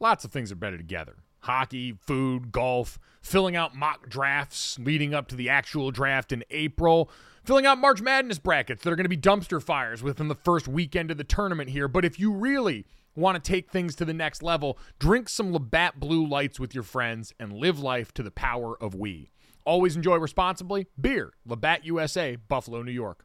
lots of things are better together hockey, food, golf, filling out mock drafts leading up to the actual draft in April, filling out March Madness brackets that are going to be dumpster fires within the first weekend of the tournament here. But if you really want to take things to the next level, drink some Labatt Blue Lights with your friends and live life to the power of we. Always enjoy responsibly. Beer, Labatt USA, Buffalo, New York.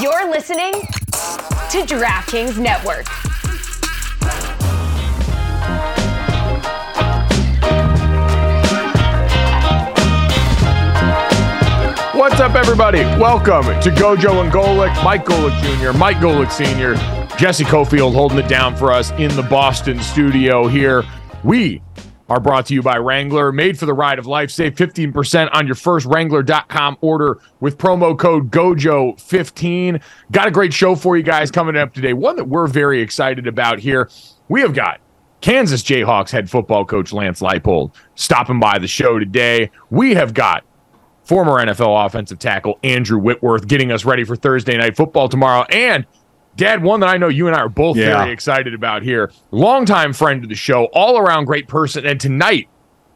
You're listening to DraftKings Network. What's up, everybody? Welcome to Gojo and Golic, Mike Golic Jr., Mike Golic Sr., Jesse Cofield holding it down for us in the Boston studio here. We are brought to you by Wrangler, made for the ride of life. Save 15% on your first Wrangler.com order with promo code GOJO15. Got a great show for you guys coming up today. One that we're very excited about here. We have got Kansas Jayhawks head football coach Lance Leipold stopping by the show today. We have got former NFL offensive tackle Andrew Whitworth getting us ready for Thursday night football tomorrow. And Dad, one that I know you and I are both yeah. very excited about here. Longtime friend of the show, all around great person. And tonight,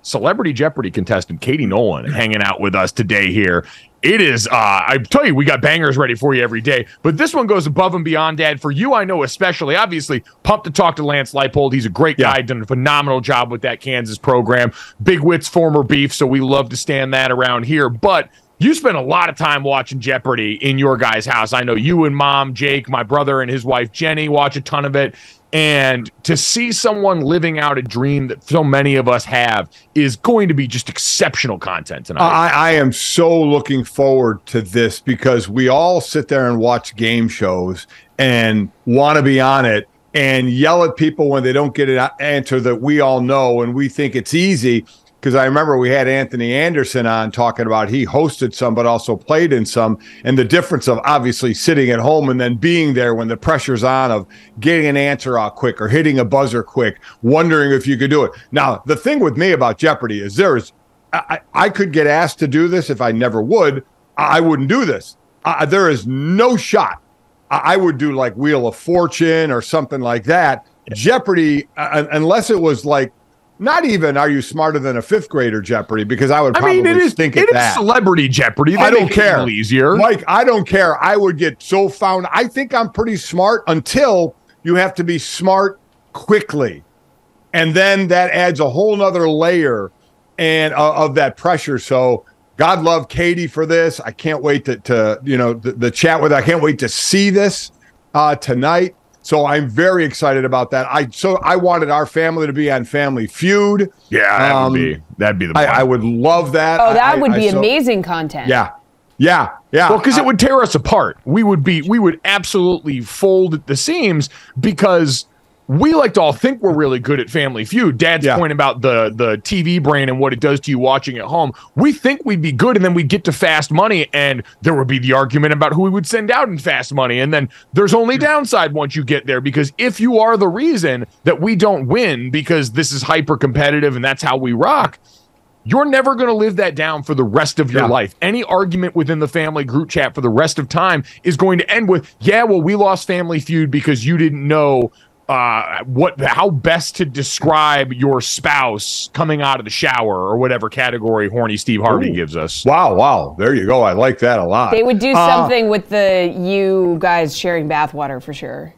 Celebrity Jeopardy contestant Katie Nolan hanging out with us today here. It is, uh, I tell you, we got bangers ready for you every day. But this one goes above and beyond, Dad. For you, I know especially, obviously, pumped to talk to Lance Leipold. He's a great yeah. guy, done a phenomenal job with that Kansas program. Big Wits, former beef, so we love to stand that around here. But you spend a lot of time watching Jeopardy in your guys' house. I know you and mom, Jake, my brother, and his wife, Jenny, watch a ton of it. And to see someone living out a dream that so many of us have is going to be just exceptional content tonight. I, I am so looking forward to this because we all sit there and watch game shows and want to be on it and yell at people when they don't get an answer that we all know and we think it's easy because I remember we had Anthony Anderson on talking about he hosted some, but also played in some, and the difference of obviously sitting at home and then being there when the pressure's on of getting an answer out quick or hitting a buzzer quick, wondering if you could do it. Now, the thing with me about Jeopardy is there is, I, I could get asked to do this if I never would. I wouldn't do this. Uh, there is no shot. I would do like Wheel of Fortune or something like that. Jeopardy, uh, unless it was like not even are you smarter than a fifth grader Jeopardy? Because I would probably I mean, it is, think it that. celebrity Jeopardy. They I don't care. Easier, Mike. I don't care. I would get so found. I think I'm pretty smart until you have to be smart quickly, and then that adds a whole nother layer and uh, of that pressure. So God love Katie for this. I can't wait to, to you know the, the chat with. I can't wait to see this uh, tonight. So I'm very excited about that. I so I wanted our family to be on Family Feud. Yeah, that um, would be that'd be the. I, I, would love that. Oh, that I, would I, be amazing content. Yeah, yeah, yeah. Well, because it would tear us apart. We would be we would absolutely fold at the seams because we like to all think we're really good at Family Feud. Dad's yeah. point about the the TV brain and what it does to you watching at home. We think we'd be good, and then we'd get to Fast Money, and there would be the argument about who we would send out in Fast Money. And then there's only downside once you get there because if you are the reason that we don't win because this is hyper competitive and that's how we rock. You're never going to live that down for the rest of your yeah. life. Any argument within the family group chat for the rest of time is going to end with, yeah, well, we lost Family Feud because you didn't know uh, what how best to describe your spouse coming out of the shower or whatever category horny Steve Harvey Ooh. gives us. Wow, wow. There you go. I like that a lot. They would do uh, something with the you guys sharing bathwater for sure.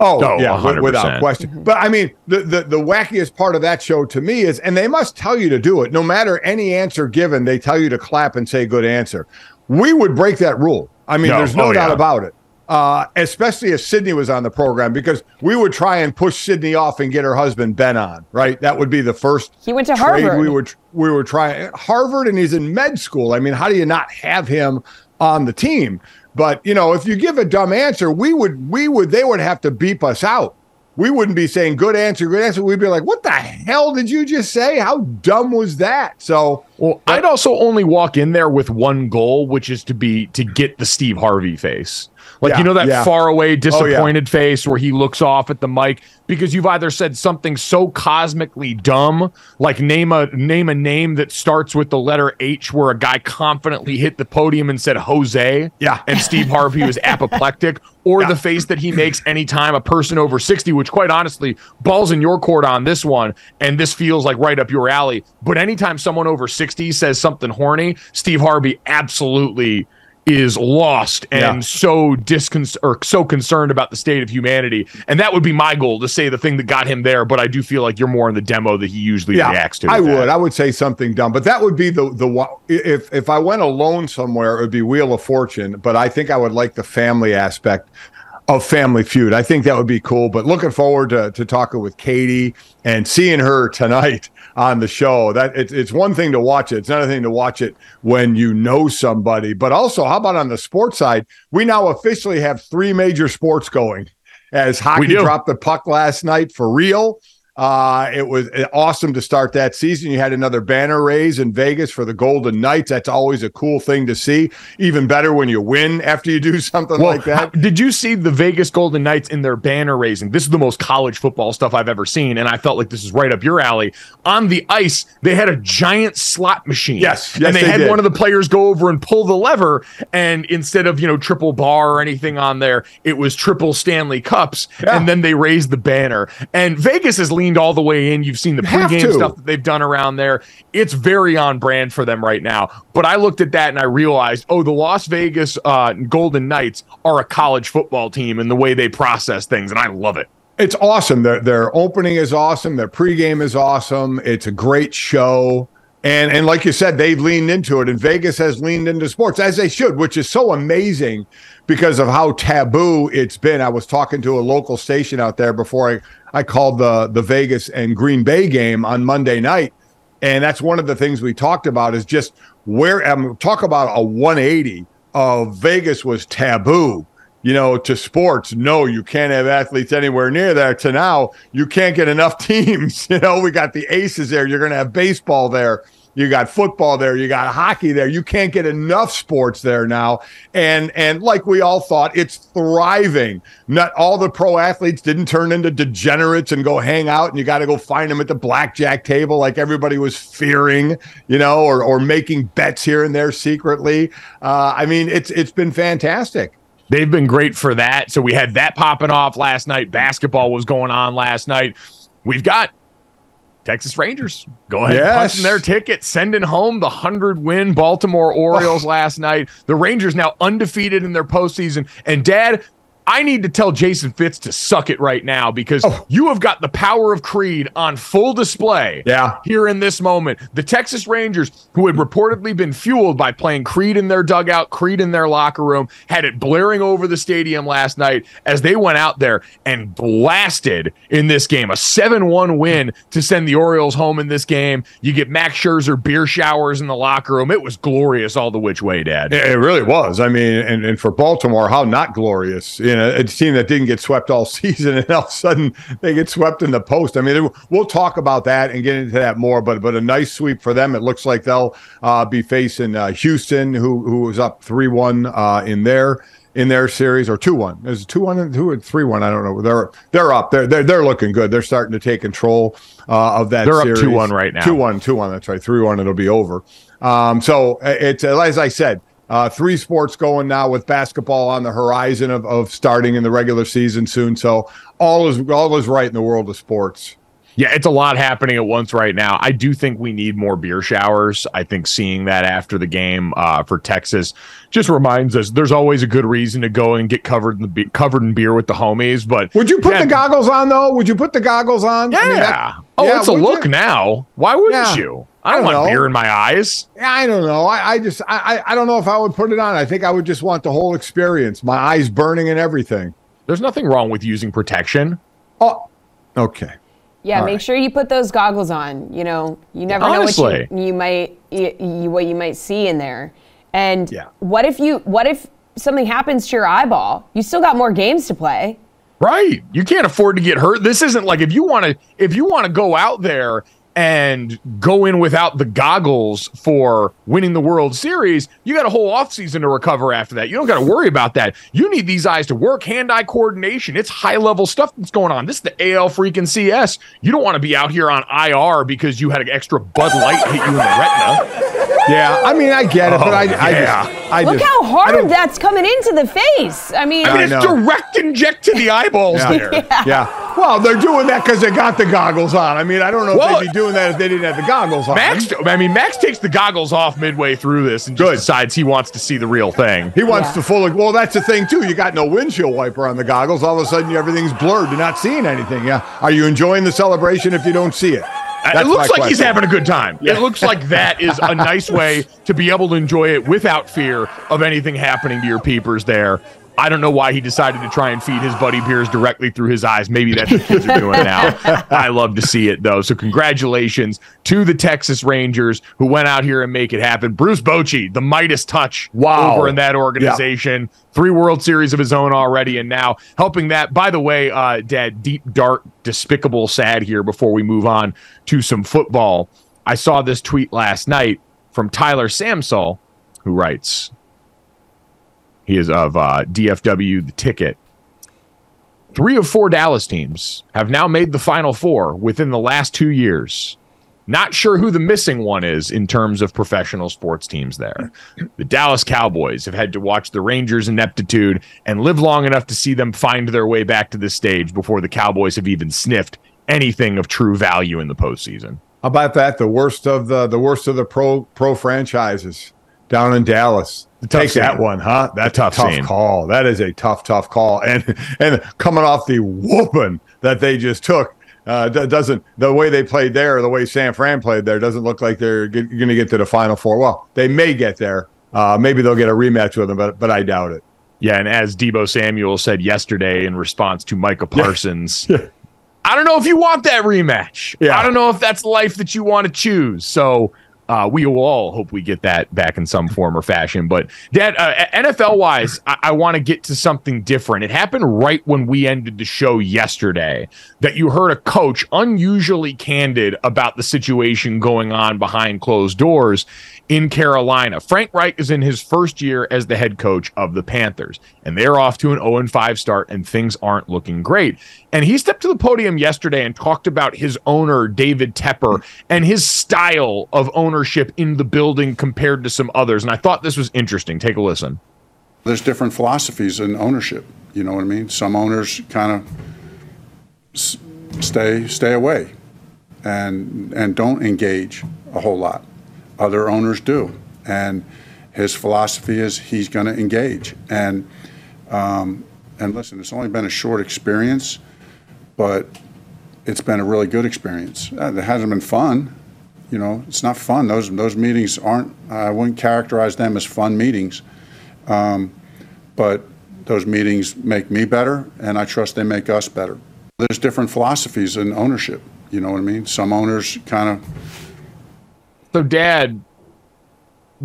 Oh, oh yeah, 100%. without question. Mm-hmm. But I mean, the, the the wackiest part of that show to me is, and they must tell you to do it. No matter any answer given, they tell you to clap and say good answer. We would break that rule. I mean, no. there's no oh, doubt yeah. about it uh, especially if Sydney was on the program, because we would try and push Sydney off and get her husband Ben on. Right, that would be the first. He went to Harvard. We would we were trying Harvard, and he's in med school. I mean, how do you not have him on the team? But you know, if you give a dumb answer, we would we would they would have to beep us out we wouldn't be saying good answer, good answer. We'd be like, what the hell did you just say? How dumb was that? So, well, I'd also only walk in there with one goal, which is to be to get the Steve Harvey face. Like Yeah, you know that yeah. far away, Oh, disappointed face where he looks off at the mic because you've either said something so cosmically dumb, like name a name a name that starts with the letter H, where a guy confidently hit the podium and said Jose, Yeah. and Steve Harvey was apoplectic, or the face that he makes anytime a person over sixty, which quite honestly, balls in your court on this one, and this feels like right up your alley. But anytime someone over says something horny, Steve Harvey absolutely is lost and Yeah. so discon or so concerned about the state of humanity. And that would be my goal to say the thing that got him there. But I do feel like you're more in the demo that he usually reacts to. I with that. would. I would say something dumb, but that would be the the one. If if I went alone somewhere, it would be Wheel of Fortune. But I think I would like the family aspect of Family Feud. I think that would be cool. But looking forward to to talking with Katie and seeing her tonight on the show. That it's it's one thing to watch it. It's another thing to watch it when you know somebody. But also, how about on the sports side? We now officially have three major sports going. As hockey dropped the puck last night for real. Uh, it was awesome to start that season. You had another banner raise in Vegas for the Golden Knights. That's always a cool thing to see. Even better when you win after you do something Well, like that. how- did you see the Vegas Golden Knights in their banner raising? This is the most college football stuff I've ever seen, and I felt like this is right up your alley. On the ice, they had a giant slot machine. Yes, yes, and they, they had did. one of the players go over and pull the lever, and instead of you know triple bar or anything on there, it was triple Stanley Cups, Yeah. and then they raised the banner. And Vegas has leaned all the way in. You've seen the have pregame stuff that they've done around there. It's very on brand for them right now. But I looked at that and I realized, oh, the Las Vegas uh, Golden Knights are a college football team in the way they process things, and I love it. It's awesome. Their their opening is awesome. Their pregame is awesome. It's a great show. And and like you said, they've leaned into it, and Vegas has leaned into sports as they should, which is so amazing because of how taboo it's been. I was talking to a local station out there before I, I called the the Vegas and Green Bay game on Monday night, and that's one of the things we talked about is just where um, talk about a 180 of Vegas was taboo you know, to sports. No, you can't have athletes anywhere near there. To now, you can't get enough teams. You know, we got the aces there. You're going to have baseball there. You got football there. You got hockey there. You can't get enough sports there now. And and like we all thought, it's thriving. Not all the pro athletes didn't turn into degenerates and go hang out, and you got to go find them at the blackjack table like everybody was fearing. You know, or or making bets here and there secretly. Uh, I mean, it's it's been fantastic. They've been great for that. So we had that popping off last night. Basketball was going on last night. We've got Texas Rangers go ahead Yes. punching their ticket, sending home the 100 win Baltimore Orioles oh. last night. The Rangers now undefeated in their postseason. And, Dad, I need to tell Jason Fitz to suck it right now because Oh. you have got the power of Creed on full display Yeah. here in this moment. The Texas Rangers, who had reportedly been fueled by playing Creed in their dugout, Creed in their locker room, had it blaring over the stadium last night as they went out there and blasted in this game. A 7 1 win to send the Orioles home in this game. You get Max Scherzer beer showers in the locker room. It was glorious all the which way, Dad. It really was. I mean, and, and for Baltimore, how not glorious. You know, a team that didn't get swept all season, and all of a sudden they get swept in the post. I mean, we'll talk about that and get into that more. But but a nice sweep for them. It looks like they'll uh, be facing uh, Houston, who who was up three one uh, in their in their series or two one. Is two one two or three one? I don't know. They're they're up. They're they're they're looking good. They're starting to take control uh, of that. They're up series. 2-1 right now. Two one, two one. That's right. Three one. It'll be over. Um, so uh, it's as I said. Uh, three sports going now with basketball on the horizon of, of starting in the regular season soon. So all is all is right in the world of sports. Yeah, it's a lot happening at once right now. I do think we need more beer showers. I think seeing that after the game uh, for Texas just reminds us there's always a good reason to go and get covered in the be- covered in beer with the homies. But Would you put Yeah. the goggles on though? Would you put the goggles on? yeah, I mean, that- oh, yeah, it's a look you? now. Why wouldn't Yeah. you? I I don't don't want know. beer in my eyes. I don't know. I, I just I I don't know if I would put it on. I think I would just want the whole experience. My eyes burning and everything. There's nothing wrong with using protection. Oh, okay. Yeah, All make right. sure you put those goggles on. You know, you never Honestly. know what you, you might you, you, what you might see in there. And Yeah. what if you what if something happens to your eyeball? You still got more games to play. Right. You can't afford to get hurt. This isn't like if you want to if you want to go out there and go in without the goggles for winning the World Series, you got a whole offseason to recover after that. You don't got to worry about that. You need these eyes to work hand eye coordination. It's high level stuff that's going on. This is the AL freaking CS. You don't want to be out here on IR because you had an extra Bud Light hit you in the retina. Yeah, I mean, I get it, but I, I, oh, yeah. just, I Look just, how hard don't- that's coming into the face. I mean, I mean, it's know. direct inject to the eyeballs Yeah. there. Yeah. Well, they're doing that because they got the goggles on. I mean, I don't know Well- if they'd be doing that if they didn't have the goggles on. Max, I mean, Max takes the goggles off midway through this and just Good. decides he wants to see the real thing. He wants Yeah. to fully. Well, that's the thing too. You got no windshield wiper on the goggles. All of a sudden, everything's blurred. You're not seeing anything. Yeah. Are you enjoying the celebration if you don't see it? Uh, That's it looks my like he's having a good time. It looks like that is a nice way to be able to enjoy it without fear of anything happening to your peepers there. I don't know why he decided to try and feed his buddy beers directly through his eyes. Maybe that's what kids are doing now. I love to see it though. So congratulations to the Texas Rangers who went out here and make it happen. Bruce Bochy, the Midas touch Wow. over in that organization. Three World Series of his own already, and now helping that. By the way, uh, Dad, deep, dark, despicable, sad here before we move on to some football. I saw this tweet last night from Tyler Samsel, who writes, he is of uh, DFW, the ticket. Three of four Dallas teams have now made the Final Four within the last two years. Not sure who the missing one is in terms of professional sports teams there. The Dallas Cowboys have had to watch the Rangers' ineptitude and live long enough to see them find their way back to the stage before the Cowboys have even sniffed anything of true value in the postseason. How about that? The worst of the the worst of the pro pro franchises down in Dallas. Take that one, huh? That's tough a tough scene. call. That is a tough, tough call. And and coming off the whooping that they just took, uh, that doesn't the way they played there, the way San Fran played there, doesn't look like they're going to get to the Final Four. Well, they may get there. Uh, maybe they'll get a rematch with them, but but I doubt it. Yeah, and as Deebo Samuel said yesterday in response to Micah Parsons, Yeah. I don't know if you want that rematch. Yeah. I don't know if that's life that you want to choose. So uh, we all hope we get that back in some form or fashion. But Dad, uh, NFL wise, I, I want to get to something different. It happened right when we ended the show yesterday that you heard a coach unusually candid about the situation going on behind closed doors in Carolina. Frank Reich is in his first year as the head coach of the Panthers, and they're off to an 0 5 start, and things aren't looking great. And he stepped to the podium yesterday and talked about his owner, David Tepper, and his style of ownership in the building compared to some others. And I thought this was interesting. Take a listen. there's different philosophies in ownership. You know what I mean? Some owners kind of stay stay away and and don't engage a whole lot. Other owners do, and his philosophy is he's going to engage. And um, and listen, it's only been a short experience, but it's been a really good experience. Uh, it hasn't been fun. You know, it's not fun. Those those meetings aren't. I wouldn't characterize them as fun meetings but those meetings make me better, and I trust they make us better. There's different philosophies in ownership. You know what I mean? Some owners kind of So, Dad,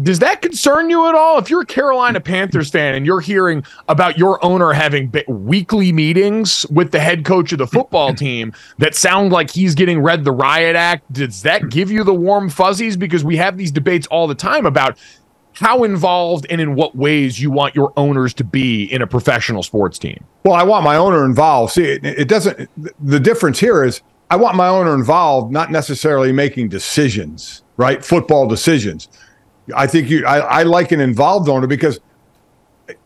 does that concern you at all? If you're a Carolina Panthers fan and you're hearing about your owner having bi- weekly meetings with the head coach of the football team that sound like he's getting read the riot act, does that give you the warm fuzzies? Because we have these debates all the time about how involved and in what ways you want your owners to be in a professional sports team. Well, I want my owner involved. See, it, it doesn't. The difference here is I want my owner involved, not necessarily making decisions, right? Football decisions. I think you. I, I like an involved owner because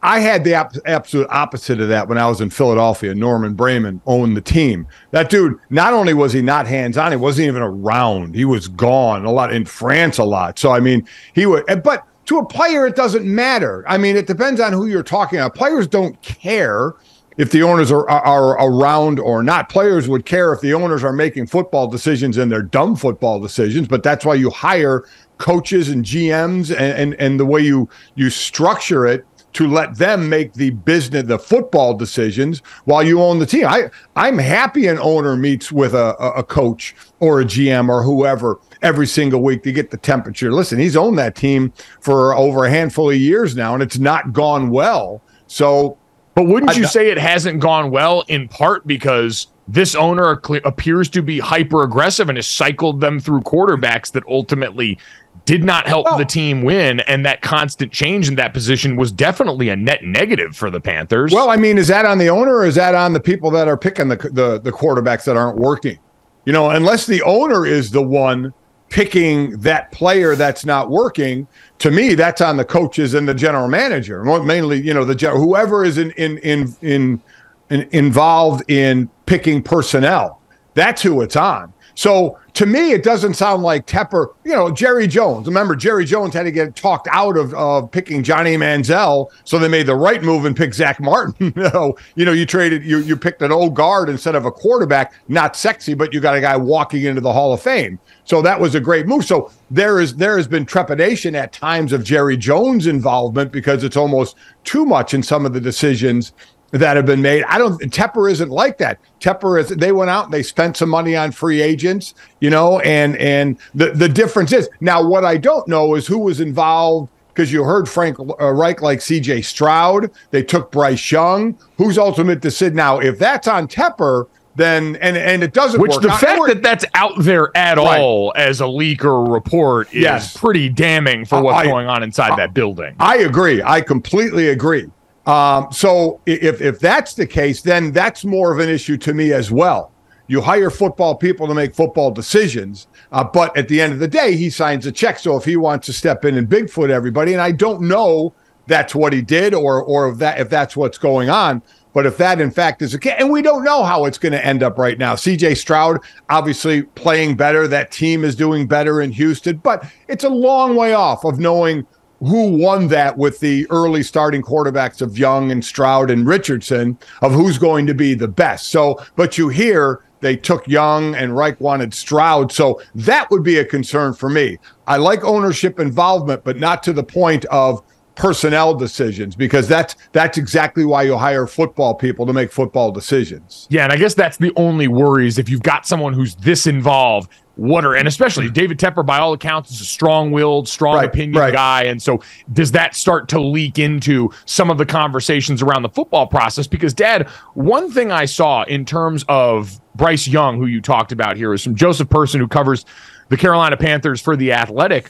I had the ab- absolute opposite of that when I was in Philadelphia. Norman Braman owned the team. That dude, not only was he not hands on, he wasn't even around. He was gone a lot in France a lot. So I mean, he would. But to a player, it doesn't matter. I mean, it depends on who you're talking about. Players don't care if the owners are, are, around or not. Players would care if the owners are making football decisions and they're dumb football decisions. But that's why you hire coaches and GMs and, and, and the way you you structure it to let them make the business, the football decisions while you own the team. I, I'm happy an owner meets with a, a coach or a GM or whoever every single week to get the temperature. Listen, he's owned that team for over a handful of years now, and it's not gone well. So But wouldn't you say it hasn't gone well in part because this owner appears to be hyper aggressive and has cycled them through quarterbacks that ultimately did not help well, the team win, and that constant change in that position was definitely a net negative for the Panthers. Well, I mean, is that on the owner or is that on the people that are picking the the, the quarterbacks that aren't working? You know, unless the owner is the one picking that player that's not working, to me, that's on the coaches and the general manager. Mainly, you know, the whoever is in in in in, in involved in picking personnel. That's who it's on. So to me, it doesn't sound like Tepper, you know, Jerry Jones. Remember, Jerry Jones had to get talked out of uh, picking Johnny Manziel, so they made the right move and picked Zack Martin. you know, you know, you traded, you you picked an old guard instead of a quarterback, not sexy, but you got a guy walking into the Hall of Fame. So that was a great move. So there is there has been trepidation at times of Jerry Jones' involvement because it's almost too much in some of the decisions that have been made. I don't Tepper isn't like that. Tepper is they went out and they spent some money on free agents, you know, and and the the difference is now what I don't know is who was involved because you heard Frank uh, Reich like CJ Stroud, they took Bryce Young, who's ultimate decision. Now, if that's on Tepper, then and and it doesn't Which work. the fact that that's out there at right. all as a leak or a report is yes. pretty damning for what's I, going on inside I, that building. I agree. I completely agree. Um, so if if that's the case, then that's more of an issue to me as well. You hire football people to make football decisions, uh, but at the end of the day, he signs a check. So if he wants to step in and Bigfoot everybody, and I don't know that's what he did or or if that if that's what's going on. But if that in fact is the case, and we don't know how it's going to end up right now. CJ Stroud obviously playing better. That team is doing better in Houston, but it's a long way off of knowing who won that with the early starting quarterbacks of Young and Stroud and Richardson of who's going to be the best. So, but you hear they took Young and Reich wanted Stroud. So that would be a concern for me. I like ownership involvement, but not to the point of personnel decisions because that's that's exactly why you hire football people to make football decisions. Yeah, and I guess that's the only worries if you've got someone who's this involved what are and especially David Tepper, by all accounts, is a strong-willed, strong right, opinion right. guy, and so does that start to leak into some of the conversations around the football process? Because, Dad, one thing I saw in terms of Bryce Young, who you talked about here, is from Joseph Person, who covers the Carolina Panthers for the Athletic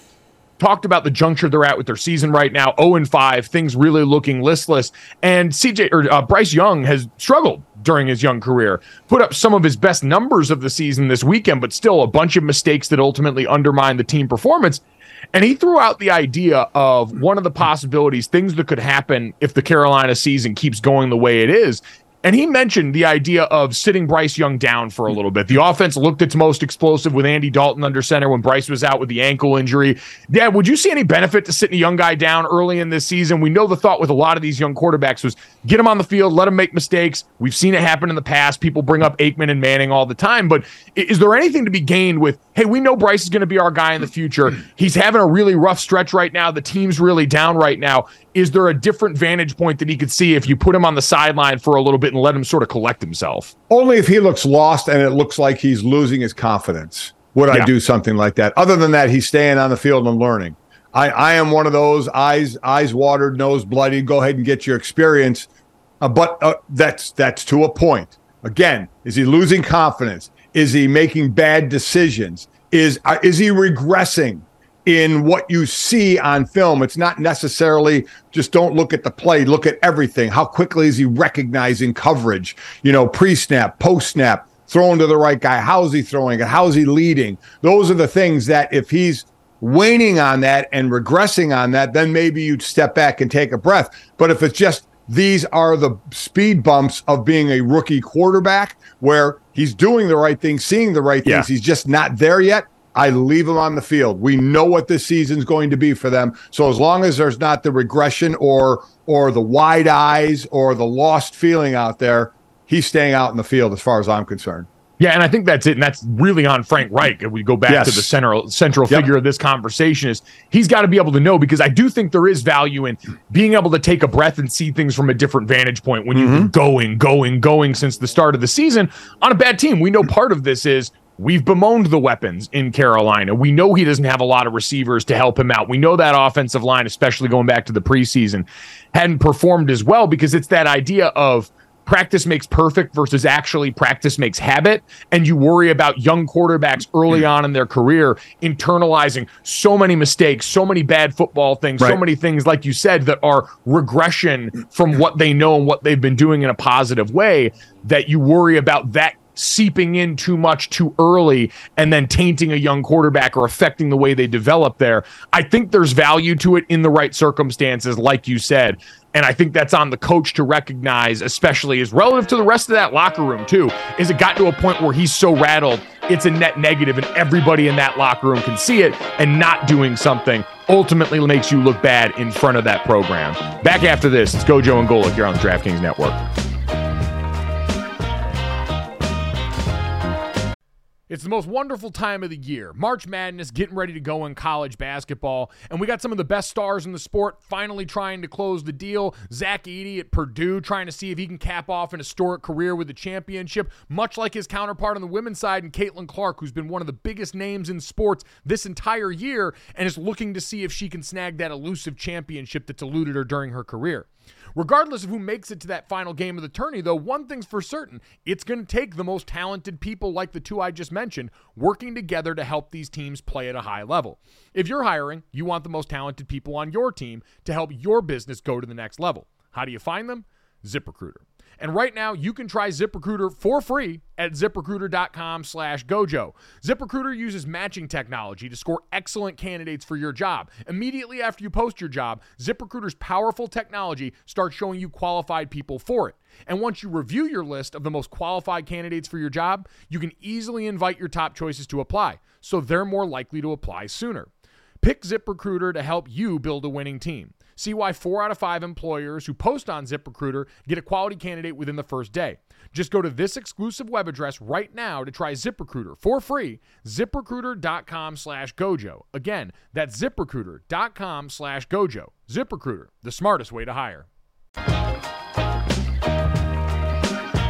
talked about the juncture they're at with their season right now 0 and 5 things really looking listless. And CJ or uh, Bryce Young has struggled during his young career put up some of his best numbers of the season this weekend but still a bunch of mistakes that ultimately undermine the team performance. And he threw out the idea of one of the possibilities things that could happen if the Carolina season keeps going the way it is and he mentioned the idea of sitting Bryce Young down for a little bit. The offense looked its most explosive with Andy Dalton under center when Bryce was out with the ankle injury. Dad, would you see any benefit to sitting a young guy down early in this season? We know the thought with a lot of these young quarterbacks was get him on the field, let him make mistakes. We've seen it happen in the past. People bring up Aikman and Manning all the time. But is there anything to be gained with, hey, we know Bryce is going to be our guy in the future. He's having a really rough stretch right now. The team's really down right now is there a different vantage point that he could see if you put him on the sideline for a little bit and let him sort of collect himself? Only if he looks lost and it looks like he's losing his confidence would yeah. I do something like that. Other than that, he's staying on the field and learning. I, I am one of those eyes eyes watered, nose bloody. Go ahead and get your experience, uh, but uh, that's that's to a point. Again, is he losing confidence? Is he making bad decisions? Is uh, is he regressing? In what you see on film. It's not necessarily just don't look at the play, look at everything. How quickly is he recognizing coverage? You know, pre snap, post snap, throwing to the right guy. How's he throwing it? How's he leading? Those are the things that if he's waning on that and regressing on that, then maybe you'd step back and take a breath. But if it's just these are the speed bumps of being a rookie quarterback where he's doing the right thing, seeing the right things, yeah. he's just not there yet I leave them on the field. We know what this season's going to be for them. So as long as there's not the regression or or the wide eyes or the lost feeling out there, he's staying out in the field as far as I'm concerned. Yeah, and I think that's it. And that's really on Frank Reich. If we go back yes. to the central central yep. figure of this conversation, is he's got to be able to know because I do think there is value in being able to take a breath and see things from a different vantage point when mm-hmm. you've been going, going, going since the start of the season on a bad team. We know part of this is We've bemoaned the weapons in Carolina. We know he doesn't have a lot of receivers to help him out. We know that offensive line, especially going back to the preseason, hadn't performed as well because it's that idea of practice makes perfect versus actually practice makes habit. And you worry about young quarterbacks early mm. on in their career internalizing so many mistakes, so many bad football things, right. so many things, like you said, that are regression from mm. what they know and what they've been doing in a positive way that you worry about that seeping in too much too early and then tainting a young quarterback or affecting the way they develop there. I think there's value to it in the right circumstances, like you said. And I think that's on the coach to recognize, especially as relative to the rest of that locker room, too. Is it got to a point where he's so rattled, it's a net negative, and everybody in that locker room can see it, and not doing something ultimately makes you look bad in front of that program. Back after this, it's Gojo and Golic here on the DraftKings Network. It's the most wonderful time of the year. March Madness getting ready to go in college basketball. And we got some of the best stars in the sport finally trying to close the deal. Zach Edey at Purdue trying to see if he can cap off an historic career with a championship, much like his counterpart on the women's side and Caitlin Clark, who's been one of the biggest names in sports this entire year and is looking to see if she can snag that elusive championship that's eluded her during her career. Regardless of who makes it to that final game of the tourney, though, one thing's for certain it's going to take the most talented people like the two I just mentioned working together to help these teams play at a high level. If you're hiring, you want the most talented people on your team to help your business go to the next level. How do you find them? ZipRecruiter. And right now, you can try ZipRecruiter for free at ziprecruiter.com slash gojo. ZipRecruiter uses matching technology to score excellent candidates for your job. Immediately after you post your job, ZipRecruiter's powerful technology starts showing you qualified people for it. And once you review your list of the most qualified candidates for your job, you can easily invite your top choices to apply, so they're more likely to apply sooner. Pick ZipRecruiter to help you build a winning team. See why four out of five employers who post on ZipRecruiter get a quality candidate within the first day. Just go to this exclusive web address right now to try ZipRecruiter for free. ZipRecruiter.com slash Gojo. Again, that's ZipRecruiter.com slash Gojo. ZipRecruiter, the smartest way to hire.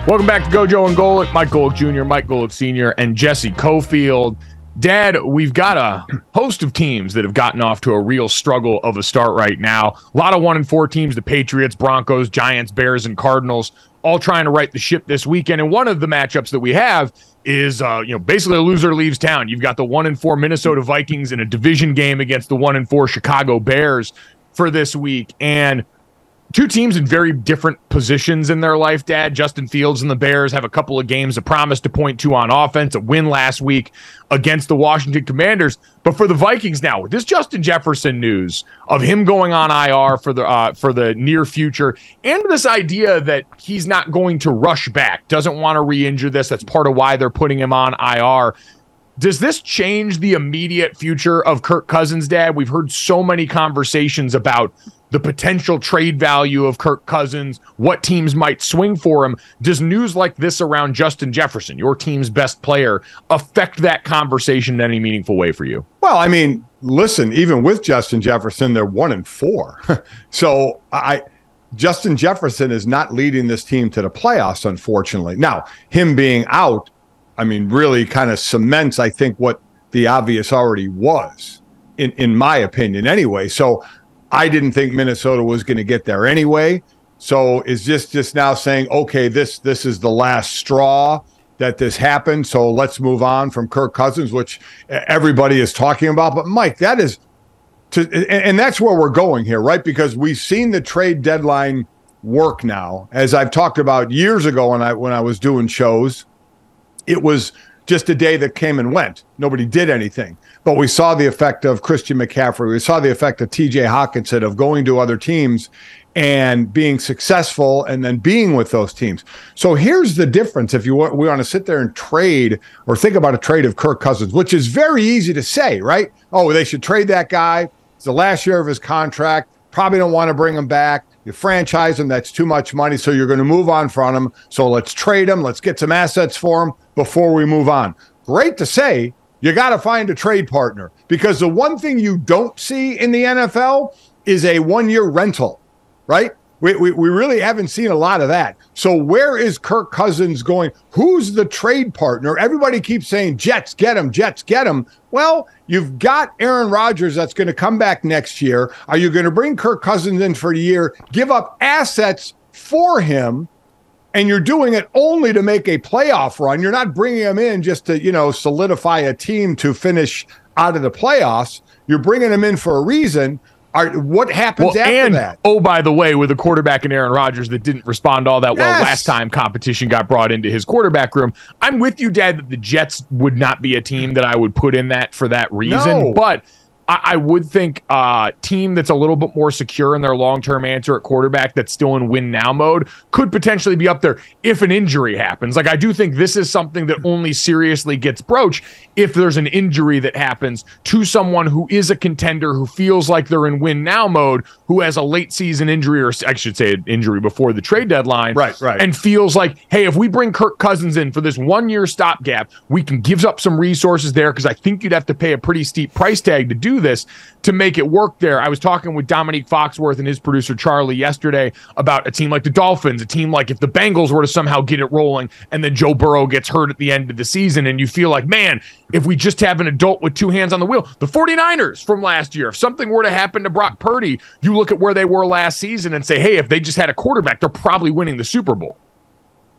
Welcome back to Gojo and Golic. Mike Golic Jr., Mike Golic Sr., and Jesse Cofield. Dad, we've got a host of teams that have gotten off to a real struggle of a start right now. A lot of one and four teams, the Patriots, Broncos, Giants, Bears, and Cardinals, all trying to right the ship this weekend. And one of the matchups that we have is uh, you know, basically a loser leaves town. You've got the one and four Minnesota Vikings in a division game against the one and four Chicago Bears for this week. And two teams in very different positions in their life, Dad. Justin Fields and the Bears have a couple of games, a promise to point to on offense, a win last week against the Washington Commanders. But for the Vikings now, this Justin Jefferson news of him going on IR for the uh, for the near future, and this idea that he's not going to rush back, doesn't want to re-injure this. That's part of why they're putting him on IR. Does this change the immediate future of Kirk Cousins, Dad? We've heard so many conversations about the potential trade value of Kirk Cousins, what teams might swing for him. Does news like this around Justin Jefferson, your team's best player, affect that conversation in any meaningful way for you? Well, I mean, listen, even with Justin Jefferson, they're one and four. so I Justin Jefferson is not leading this team to the playoffs, unfortunately. Now, him being out, I mean, really kind of cements, I think, what the obvious already was, in, in my opinion, anyway. So I didn't think Minnesota was going to get there anyway. So is this just now saying, okay, this this is the last straw that this happened, so let's move on from Kirk Cousins, which everybody is talking about. But Mike, that is to, and that's where we're going here, right? Because we've seen the trade deadline work now. As I've talked about years ago when I when I was doing shows, it was just a day that came and went. Nobody did anything. But we saw the effect of Christian McCaffrey. We saw the effect of TJ Hockenson of going to other teams and being successful and then being with those teams. So here's the difference if you want we want to sit there and trade or think about a trade of Kirk Cousins, which is very easy to say, right? Oh, they should trade that guy. It's the last year of his contract. Probably don't want to bring him back. You franchise him, that's too much money. So you're going to move on from him. So let's trade him. Let's get some assets for him before we move on. Great to say, you got to find a trade partner because the one thing you don't see in the NFL is a one year rental, right? We, we, we really haven't seen a lot of that. So where is Kirk Cousins going? Who's the trade partner? Everybody keeps saying Jets get him, Jets get him. Well, you've got Aaron Rodgers that's going to come back next year. Are you going to bring Kirk Cousins in for a year, give up assets for him? And you're doing it only to make a playoff run. You're not bringing him in just to, you know, solidify a team to finish out of the playoffs. You're bringing him in for a reason. Are, what happens well, after and, that? Oh, by the way, with a quarterback in Aaron Rodgers that didn't respond all that yes. well last time competition got brought into his quarterback room. I'm with you, Dad, that the Jets would not be a team that I would put in that for that reason. No. But I, I would think a uh, team that's a little bit more secure in their long term answer at quarterback that's still in win now mode could potentially be up there if an injury happens. Like, I do think this is something that only seriously gets broached if there's an injury that happens to someone who is a contender who feels like they're in win now mode, who has a late season injury, or I should say, an injury before the trade deadline. Right, right. And feels like, hey, if we bring Kirk Cousins in for this one year stopgap, we can give up some resources there because I think you'd have to pay a pretty steep price tag to this to make it work there. I was talking with Dominique Foxworth and his producer Charlie yesterday about a team like the Dolphins, a team like if the Bengals were to somehow get it rolling and then Joe Burrow gets hurt at the end of the season and you feel like, man, if we just have an adult with two hands on the wheel, the 49ers from last year, if something were to happen to Brock Purdy, you look at where they were last season and say, hey, if they just had a quarterback, they're probably winning the Super Bowl.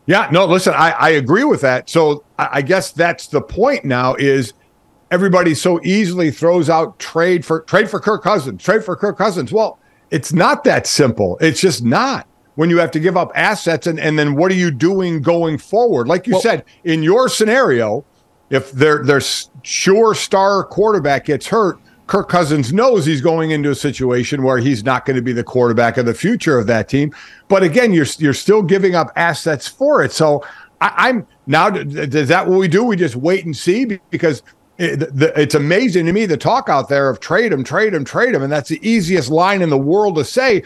Yeah, no, listen, I, I agree with that. So I, I guess that's the point now is everybody so easily throws out trade for trade for Kirk Cousins, trade for Kirk Cousins. Well, it's not that simple. It's just not when you have to give up assets and, and then what are you doing going forward? Like you well, said, in your scenario, if their their sure star quarterback gets hurt, Kirk Cousins knows he's going into a situation where he's not going to be the quarterback of the future of that team. But again, you're you're still giving up assets for it. So I, am now. Is that what we do? We just wait and see because it, the, it's amazing to me the talk out there of trade him, trade him, trade him, and that's the easiest line in the world to say.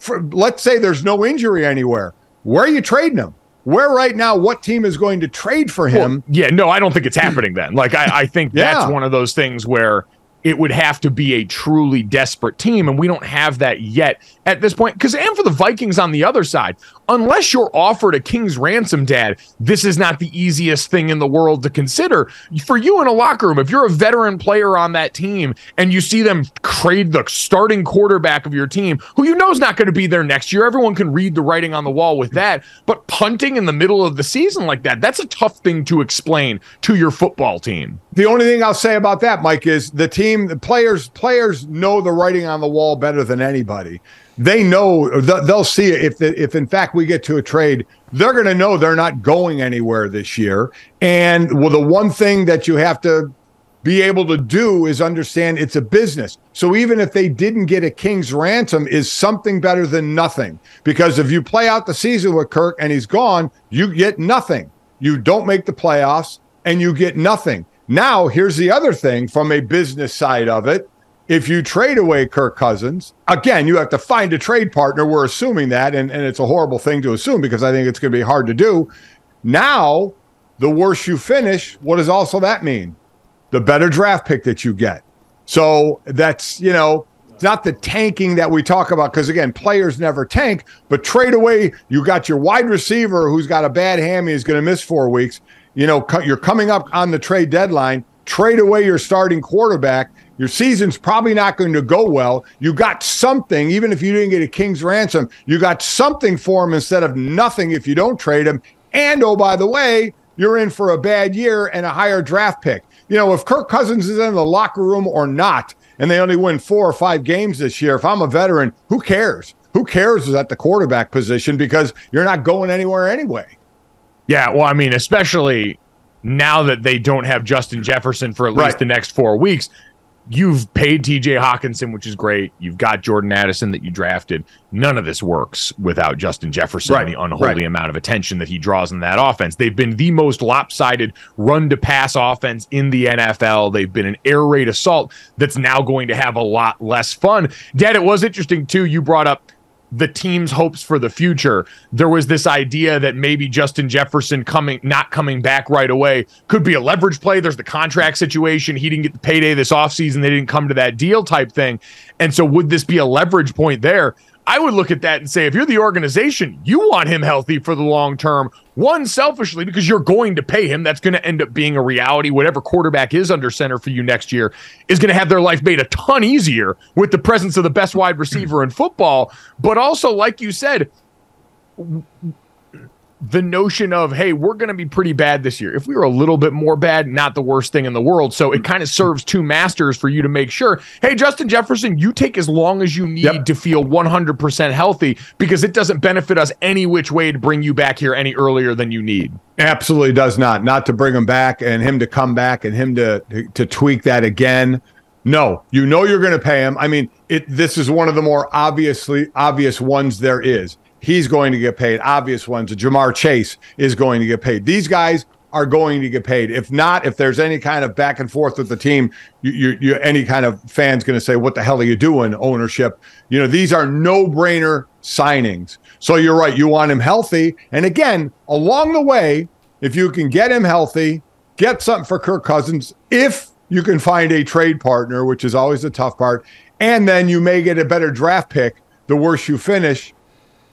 For, let's say there's no injury anywhere. Where are you trading him? Where right now? What team is going to trade for him? Well, yeah, no, I don't think it's happening. Then, like, I, I think yeah. that's one of those things where it would have to be a truly desperate team, and we don't have that yet at this point. Because, and for the Vikings on the other side, unless you're offered a king's ransom, Dad, this is not the easiest thing in the world to consider. For you in a locker room, if you're a veteran player on that team and you see them trade the starting quarterback of your team, who you know is not going to be there next year, everyone can read the writing on the wall with that. But punting in the middle of the season like that, that's a tough thing to explain to your football team. The only thing I'll say about that, Mike, is the team, the players, players know the writing on the wall better than anybody they know they'll see if if in fact we get to a trade they're going to know they're not going anywhere this year. And well the one thing that you have to be able to do is understand it's a business. So even if they didn't get a king's ransom is something better than nothing. Because if you play out the season with Kirk and he's gone you get nothing. You don't make the playoffs and you get nothing. Now here's the other thing from a business side of it if you trade away Kirk Cousins, again, you have to find a trade partner. We're assuming that, and, and it's a horrible thing to assume because I think it's going to be hard to do. Now, the worse you finish, what does also that mean? The better draft pick that you get. So that's, you know, it's not the tanking that we talk about because, again, players never tank, but trade away. You got your wide receiver who's got a bad hammy, is going to miss four weeks. You know, you're coming up on the trade deadline. Trade away your starting quarterback your season's probably not going to go well. You got something, even if you didn't get a king's ransom, you got something for him instead of nothing if you don't trade him. And oh, by the way, you're in for a bad year and a higher draft pick. You know, if Kirk Cousins is in the locker room or not, and they only win four or five games this year, if I'm a veteran, who cares? Who cares is at the quarterback position because you're not going anywhere anyway. Yeah, well, I mean, especially now that they don't have Justin Jefferson for at least right. the next four weeks you've paid TJ Hockenson, which is great. You've got Jordan Addison that you drafted. None of this works without Justin Jefferson right. and the unholy right. amount of attention that he draws in that offense. They've been the most lopsided run to pass offense in the NFL. They've been an air raid assault that's now going to have a lot less fun. Dad, it was interesting too. You brought up the team's hopes for the future. There was this idea that maybe Justin Jefferson coming not coming back right away could be a leverage play. There's the contract situation. He didn't get the payday this offseason. They didn't come to that deal type thing. And so would this be a leverage point there? I would look at that and say, if you're the organization, you want him healthy for the long term. One, selfishly, because you're going to pay him. That's going to end up being a reality. Whatever quarterback is under center for you next year is going to have their life made a ton easier with the presence of the best wide receiver in football. But also, like you said, the notion of hey we're going to be pretty bad this year. If we were a little bit more bad not the worst thing in the world. So it kind of serves two masters for you to make sure hey justin jefferson you take as long as you need yep. to feel 100% healthy because it doesn't benefit us any which way to bring you back here any earlier than you need. Absolutely does not. Not to bring him back and him to come back and him to to tweak that again. No you know you're going to pay him. I mean it this is one of the more obviously obvious ones there is he's going to get paid. Obvious ones, Ja'Marr Chase is going to get paid. These guys are going to get paid. If not, if there's any kind of back and forth with the team, you, you, you any kind of fans going to say, "What the hell are you doing?" Ownership, you know, these are no-brainer signings. So you're right. You want him healthy, and again, along the way, if you can get him healthy, get something for Kirk Cousins. If you can find a trade partner, which is always the tough part, and then you may get a better draft pick. The worse you finish,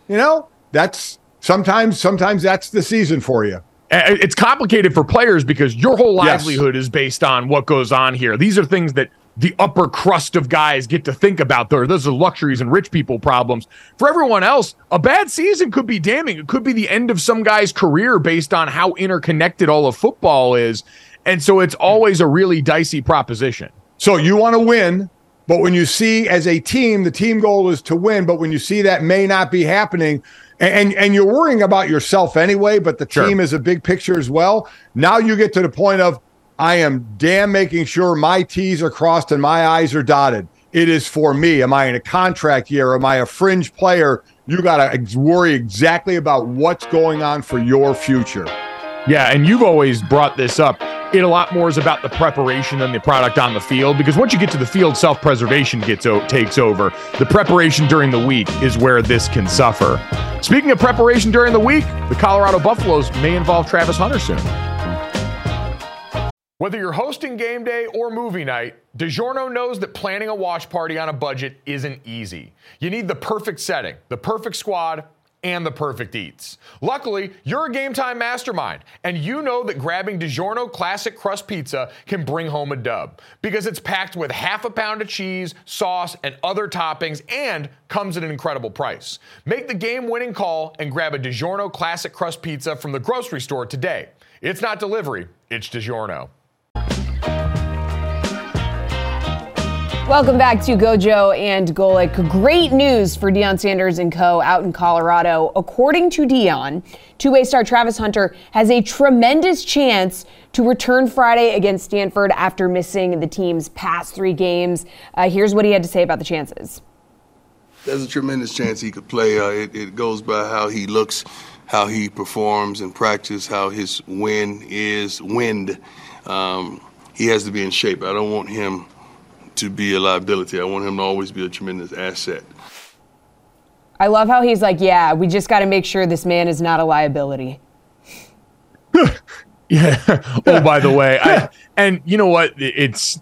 you know, that's sometimes sometimes that's the season for you. It's complicated for players because your whole livelihood yes. is based on what goes on here. These are things that the upper crust of guys get to think about. There, those are luxuries and rich people problems. For everyone else, a bad season could be damning. It could be the end of some guy's career based on how interconnected all of football is. And so it's always a really dicey proposition. So you want to win, but when you see as a team, the team goal is to win. But when you see that may not be happening, and and you're worrying about yourself anyway, but the sure. team is a big picture as well. Now you get to the point of I am damn making sure my T's are crossed and my I's are dotted. It is for me. Am I in a contract year? Am I a fringe player? You got to worry exactly about what's going on for your future. Yeah, and you've always brought this up it a lot more is about the preparation than the product on the field because once you get to the field, self preservation gets o- takes over. The preparation during the week is where this can suffer. Speaking of preparation during the week, the Colorado Buffaloes may involve Travis Hunter soon. Whether you're hosting game day or movie night, DiGiorno knows that planning a watch party on a budget isn't easy. You need the perfect setting, the perfect squad and the perfect eats. Luckily, you're a game time mastermind, and you know that grabbing DiGiorno Classic Crust Pizza can bring home a dub because it's packed with half a pound of cheese, sauce, and other toppings, and comes at an incredible price. Make the game winning call and grab a DiGiorno Classic Crust Pizza from the grocery store today. It's not delivery, it's DiGiorno. Welcome back to Gojo and Golic. Great news for Deion Sanders and co. out in Colorado. According to Deion, two-way star Travis Hunter has a tremendous chance to return Friday against Stanford after missing the team's past three games. Uh, here's what he had to say about the chances. There's a tremendous chance he could play. Uh, it, it goes by how he looks, how he performs in practice, how his win is wind. Um, he has to be in shape. I don't want him to be a liability. I want him to always be a tremendous asset. I love how he's like, yeah, we just got to make sure this man is not a liability. yeah. oh, by the way, I, and you know what? It's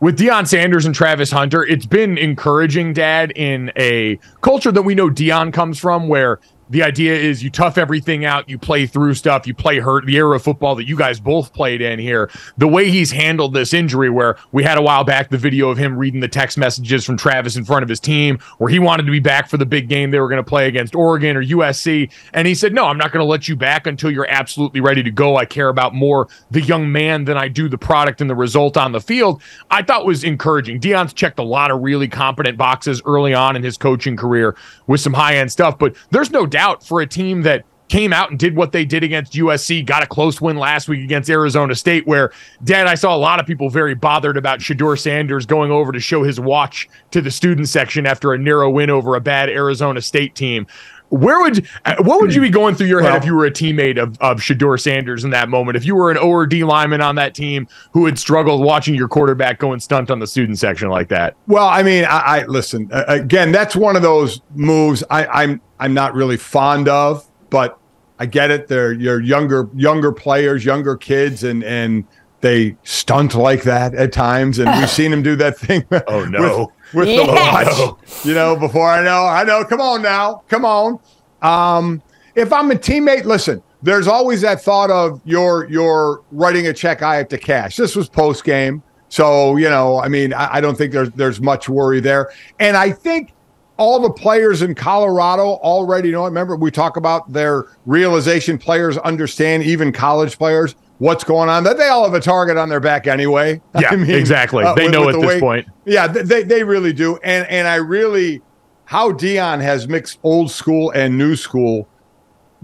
with Deion Sanders and Travis Hunter. It's been encouraging, Dad, in a culture that we know Deion comes from, where the idea is you tough everything out, you play through stuff, you play hurt. The era of football that you guys both played in here, the way he's handled this injury, where we had a while back the video of him reading the text messages from Travis in front of his team, where he wanted to be back for the big game they were going to play against Oregon or USC, and he said, "No, I'm not going to let you back until you're absolutely ready to go. I care about more the young man than I do the product and the result on the field." I thought was encouraging. Deion's checked a lot of really competent boxes early on in his coaching career with some high end stuff, but there's no doubt out for a team that came out and did what they did against USC, got a close win last week against Arizona State, where, Dad, I saw a lot of people very bothered about Shedeur Sanders going over to show his watch to the student section after a narrow win over a bad Arizona State team. Where would uh, what would you be going through your head well, if you were a teammate of, of Shedeur Sanders in that moment? If you were an O or D lineman on that team who had struggled watching your quarterback going stunt on the student section like that? Well, I mean, I, I listen uh, again. That's one of those moves I, I'm I'm not really fond of, but I get it. They're your younger younger players, younger kids, and and they stunt like that at times, and we've seen him do that thing. oh no! With Yes. the watch. You know, before I know, I know. Come on now, come on. Um, if I'm a teammate, listen. There's always that thought of you're you're writing a check I have to cash. This was post game, so you know. I mean, I, I don't think there's there's much worry there, and I think all the players in Colorado already know. Remember, we talk about their realization. Players understand, even college players, what's going on. That they all have a target on their back anyway. Yeah, exactly. Uh, they know at the this point. Yeah, they they really do. And and I really how Deion has mixed old school and new school,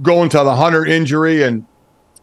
going to the Hunter injury and.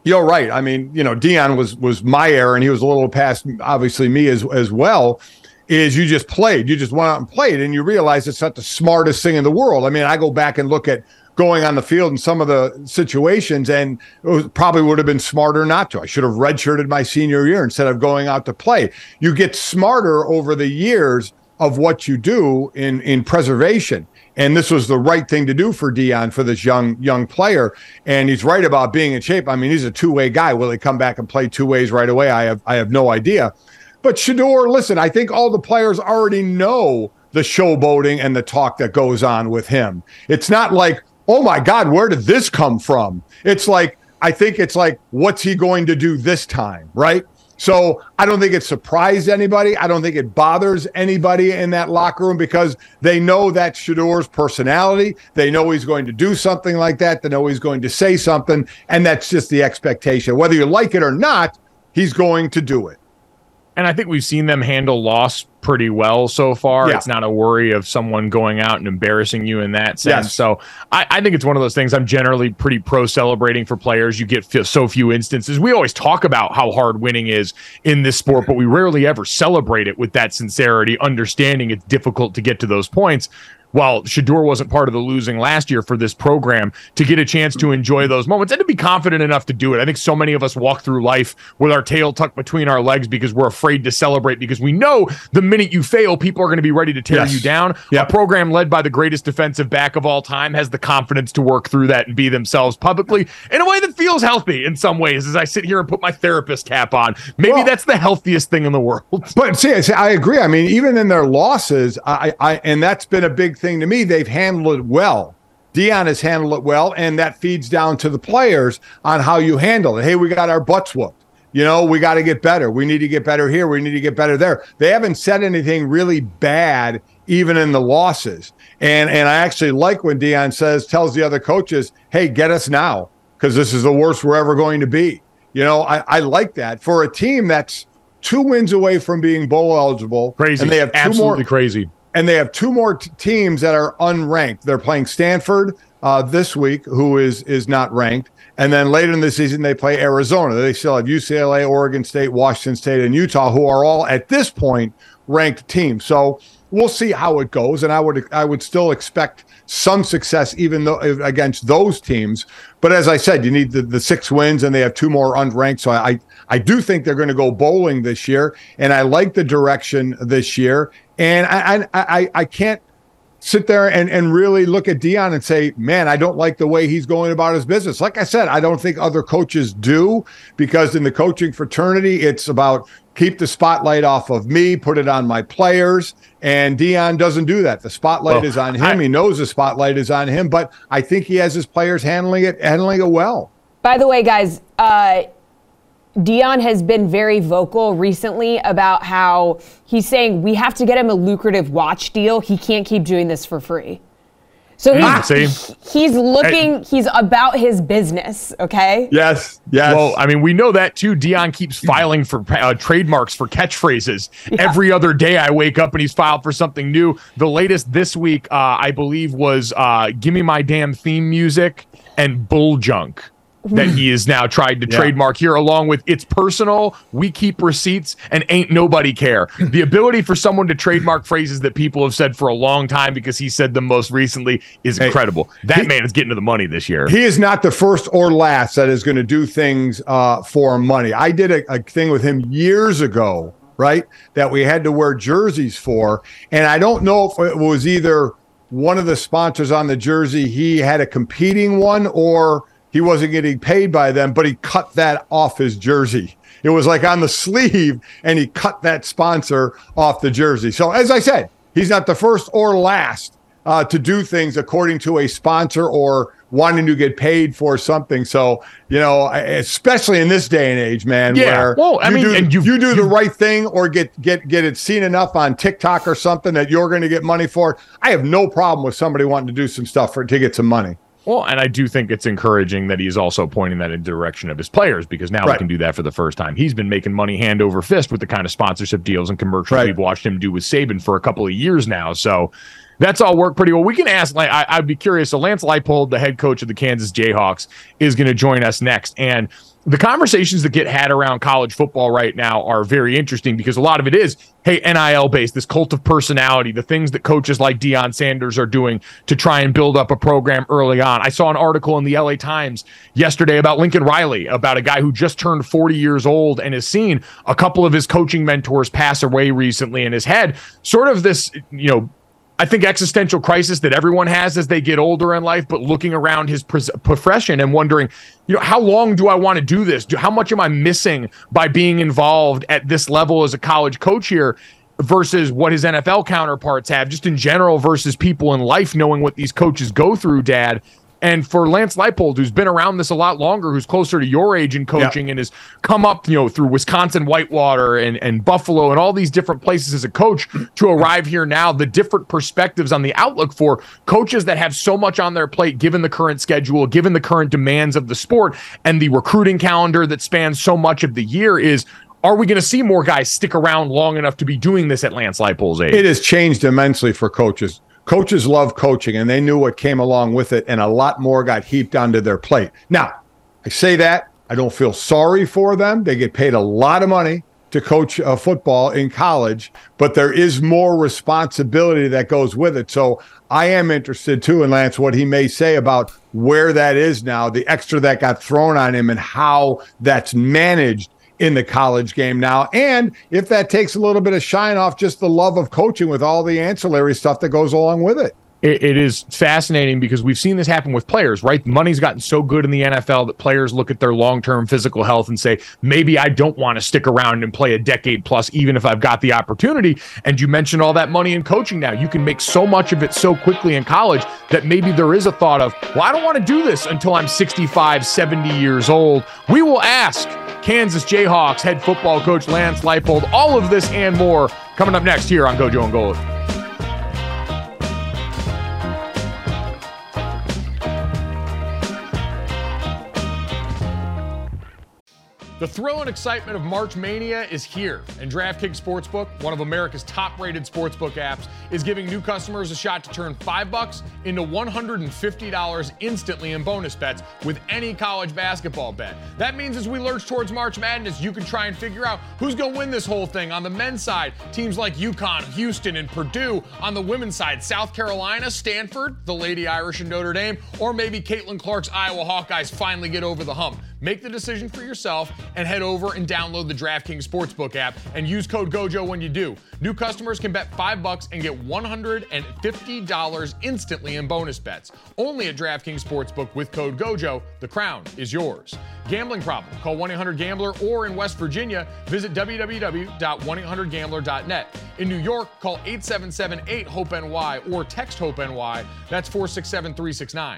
You're right. I mean, you know, Deion was was my era, and he was a little past, obviously me as as well is you just played. You just went out and played, and you realize it's not the smartest thing in the world. I mean, I go back and look at going on the field in some of the situations, and it probably would have been smarter not to. I should have redshirted my senior year instead of going out to play. You get smarter over the years of what you do in in preservation. And this was the right thing to do for Deion for this young young player. And he's right about being in shape. I mean, he's a two way guy. Will he come back and play two ways right away? I have I have no idea. But Shedeur, listen, I think all the players already know the showboating and the talk that goes on with him. It's not like, oh my God, where did this come from? It's like, I think it's like, what's he going to do this time? Right. So I don't think it surprised anybody. I don't think it bothers anybody in that locker room because they know that Shedeur's personality. They know he's going to do something like that. They know he's going to say something. And that's just the expectation. Whether you like it or not, he's going to do it. And I think we've seen them handle loss pretty well so far. Yeah. It's not a worry of someone going out and embarrassing you in that sense. Yes. So I, I think it's one of those things I'm generally pretty pro celebrating for players. You get f- so few instances. We always talk about how hard winning is in this sport, but we rarely ever celebrate it with that sincerity, understanding it's difficult to get to those points. While Shedeur wasn't part of the losing last year for this program, to get a chance to enjoy those moments and to be confident enough to do it. I think so many of us walk through life with our tail tucked between our legs because we're afraid to celebrate because we know the minute you fail, people are going to be ready to tear Yes. you down. Yep. A program led by the greatest defensive back of all time has the confidence to work through that and be themselves publicly in a way that feels healthy in some ways as I sit here and put my therapist cap on. Maybe Well- that's the healthiest thing in the world. But see, I see- I agree. I mean, even in their losses, I, I and that's been a big thing to me. They've handled it well. Deion has handled it well, and that feeds down to the players on how you handle it. Hey, we got our butts whooped. You know, we got to get better. We need to get better here. We need to get better there. They haven't said anything really bad, even in the losses. And and I actually like when Deion says, tells the other coaches, "Hey, get us now, because this is the worst we're ever going to be." You know, I, I like that for a team that's two wins away from being bowl eligible. Crazy. And they have two Absolutely more crazy. And they have two more t- teams that are unranked. They're playing Stanford uh, this week, who is is not ranked, and then later in the season they play Arizona. They still have UCLA, Oregon State, Washington State, and Utah, who are all at this point ranked teams. So we'll see how it goes, and I would I would still expect some success even though against those teams. But as I said, you need the, the six wins, and they have two more unranked. So I I do think they're going to go bowling this year, and I like the direction this year. And I I I, can't sit there and, and really look at Deion and say, man, I don't like the way he's going about his business. Like I said, I don't think other coaches do because in the coaching fraternity, it's about keep the spotlight off of me, put it on my players. And Deion doesn't do that. The spotlight Well, is on him. I- he knows the spotlight is on him, but I think he has his players handling it, handling it well. By the way, guys, uh, Deion has been very vocal recently about how he's saying we have to get him a lucrative watch deal. He can't keep doing this for free. So Ah, he's, see? he's looking, he's about his business, okay? Yes. Yes. Well, I mean, we know that too. Deion keeps filing for uh, trademarks for catchphrases. Every other day I wake up and he's filed for something new. The latest this week, uh, I believe, was uh, Give Me My Damn Theme Music and Bull Junk. That he is now tried to Yeah. trademark here, along with it's personal, we keep receipts, and ain't nobody care. the ability for someone to trademark phrases that people have said for a long time because he said them most recently is Hey, incredible. That he- man is getting to the money this year. he is not the first or last that is going to do things uh, for money. I did a, a thing with him years ago, right? That we had to wear jerseys for, and I don't know if it was either one of the sponsors on the jersey he had a competing one or he wasn't getting paid by them, but he cut that off his jersey. It was like on the sleeve, and he cut that sponsor off the jersey. So as I said, he's not the first or last uh, to do things according to a sponsor or wanting to get paid for something. So, you know, especially in this day and age, man, yeah. where well, I you mean, do, you do the right thing or get get get it seen enough on TikTok or something that you're going to get money for. I have no problem with somebody wanting to do some stuff for to get some money. Well, and I do think it's encouraging that he's also pointing that in the direction of his players because now right. he can do that for the first time. He's been making money hand over fist with the kind of sponsorship deals and commercials right. we've watched him do with Saban for a couple of years now. So that's all worked pretty well. We can ask, like, I, would be curious. So Lance Leipold, the head coach of the Kansas Jayhawks, is going to join us next. And the conversations that get had around college football right now are very interesting because a lot of it is, hey, NIL based, this cult of personality, the things that coaches like Deion Sanders are doing to try and build up a program early on. I saw an article in the LA Times yesterday about Lincoln Riley, about a guy who just turned 40 years old and has seen a couple of his coaching mentors pass away recently and has had sort of this, you know, I think existential crisis that everyone has as they get older in life, but looking around his profession and wondering, you know, how long do I want to do this? Do, how much am I missing by being involved at this level as a college coach here? versus what his NFL counterparts have, just in general, versus people in life knowing what these coaches go through, Dad. And for Lance Leipold, who's been around this a lot longer, who's closer to your age in coaching and has come up, you know, through Wisconsin Whitewater and, and Buffalo and all these different places as a coach to arrive here now, the different perspectives on the outlook for coaches that have so much on their plate, given the current schedule, given the current demands of the sport and the recruiting calendar that spans so much of the year is are we going to see more guys stick around long enough to be doing this at Lance Leipold's age? It has changed immensely for coaches coaches love coaching and they knew what came along with it and a lot more got heaped onto their plate. Now i say that i don't feel sorry for them. They get paid a lot of money to coach uh, football in college but there is more responsibility that goes with it. So i am interested too in lance what he may say about where that is now the extra that got thrown on him and how that's managed in the college game now. And if that takes a little bit of shine off just the love of coaching with all the ancillary stuff that goes along with it it is fascinating because we've seen this happen with players, right? Money's gotten so good in the NFL that players look at their long term physical health and say, maybe I don't want to stick around and play a decade plus, even if I've got the opportunity. And you mentioned all that money in coaching now. You can make so much of it so quickly in college that maybe there is a thought of, well, I don't want to do this until I'm 65, 70 years old. We will ask Kansas Jayhawks head football coach Lance Leipold all of this and more coming up next here on Gojo and Golic. The thrill and excitement of March Mania is here, and DraftKings Sportsbook, one of America's top-rated sportsbook apps, is giving new customers a shot to turn 5 bucks into $150 instantly in bonus bets with any college basketball bet. That means as we lurch towards March Madness, you can try and figure out who's going to win this whole thing. On the men's side, teams like UConn, Houston, and Purdue. On the women's side, South Carolina, Stanford, the Lady Irish, and Notre Dame, or maybe Caitlin Clark's Iowa Hawkeyes finally get over the hump. Make the decision for yourself and head over and download the DraftKings Sportsbook app and use code GOJO when you do. New customers can bet 5 bucks and get $150 instantly in bonus bets. Only at DraftKings Sportsbook with code GOJO. The crown is yours. Gambling problem? Call 1-800-GAMBLER or in West Virginia, visit www.1800gambler.net. In New York, call 877-8-HOPE-NY or text HOPE-NY. That's 467-369.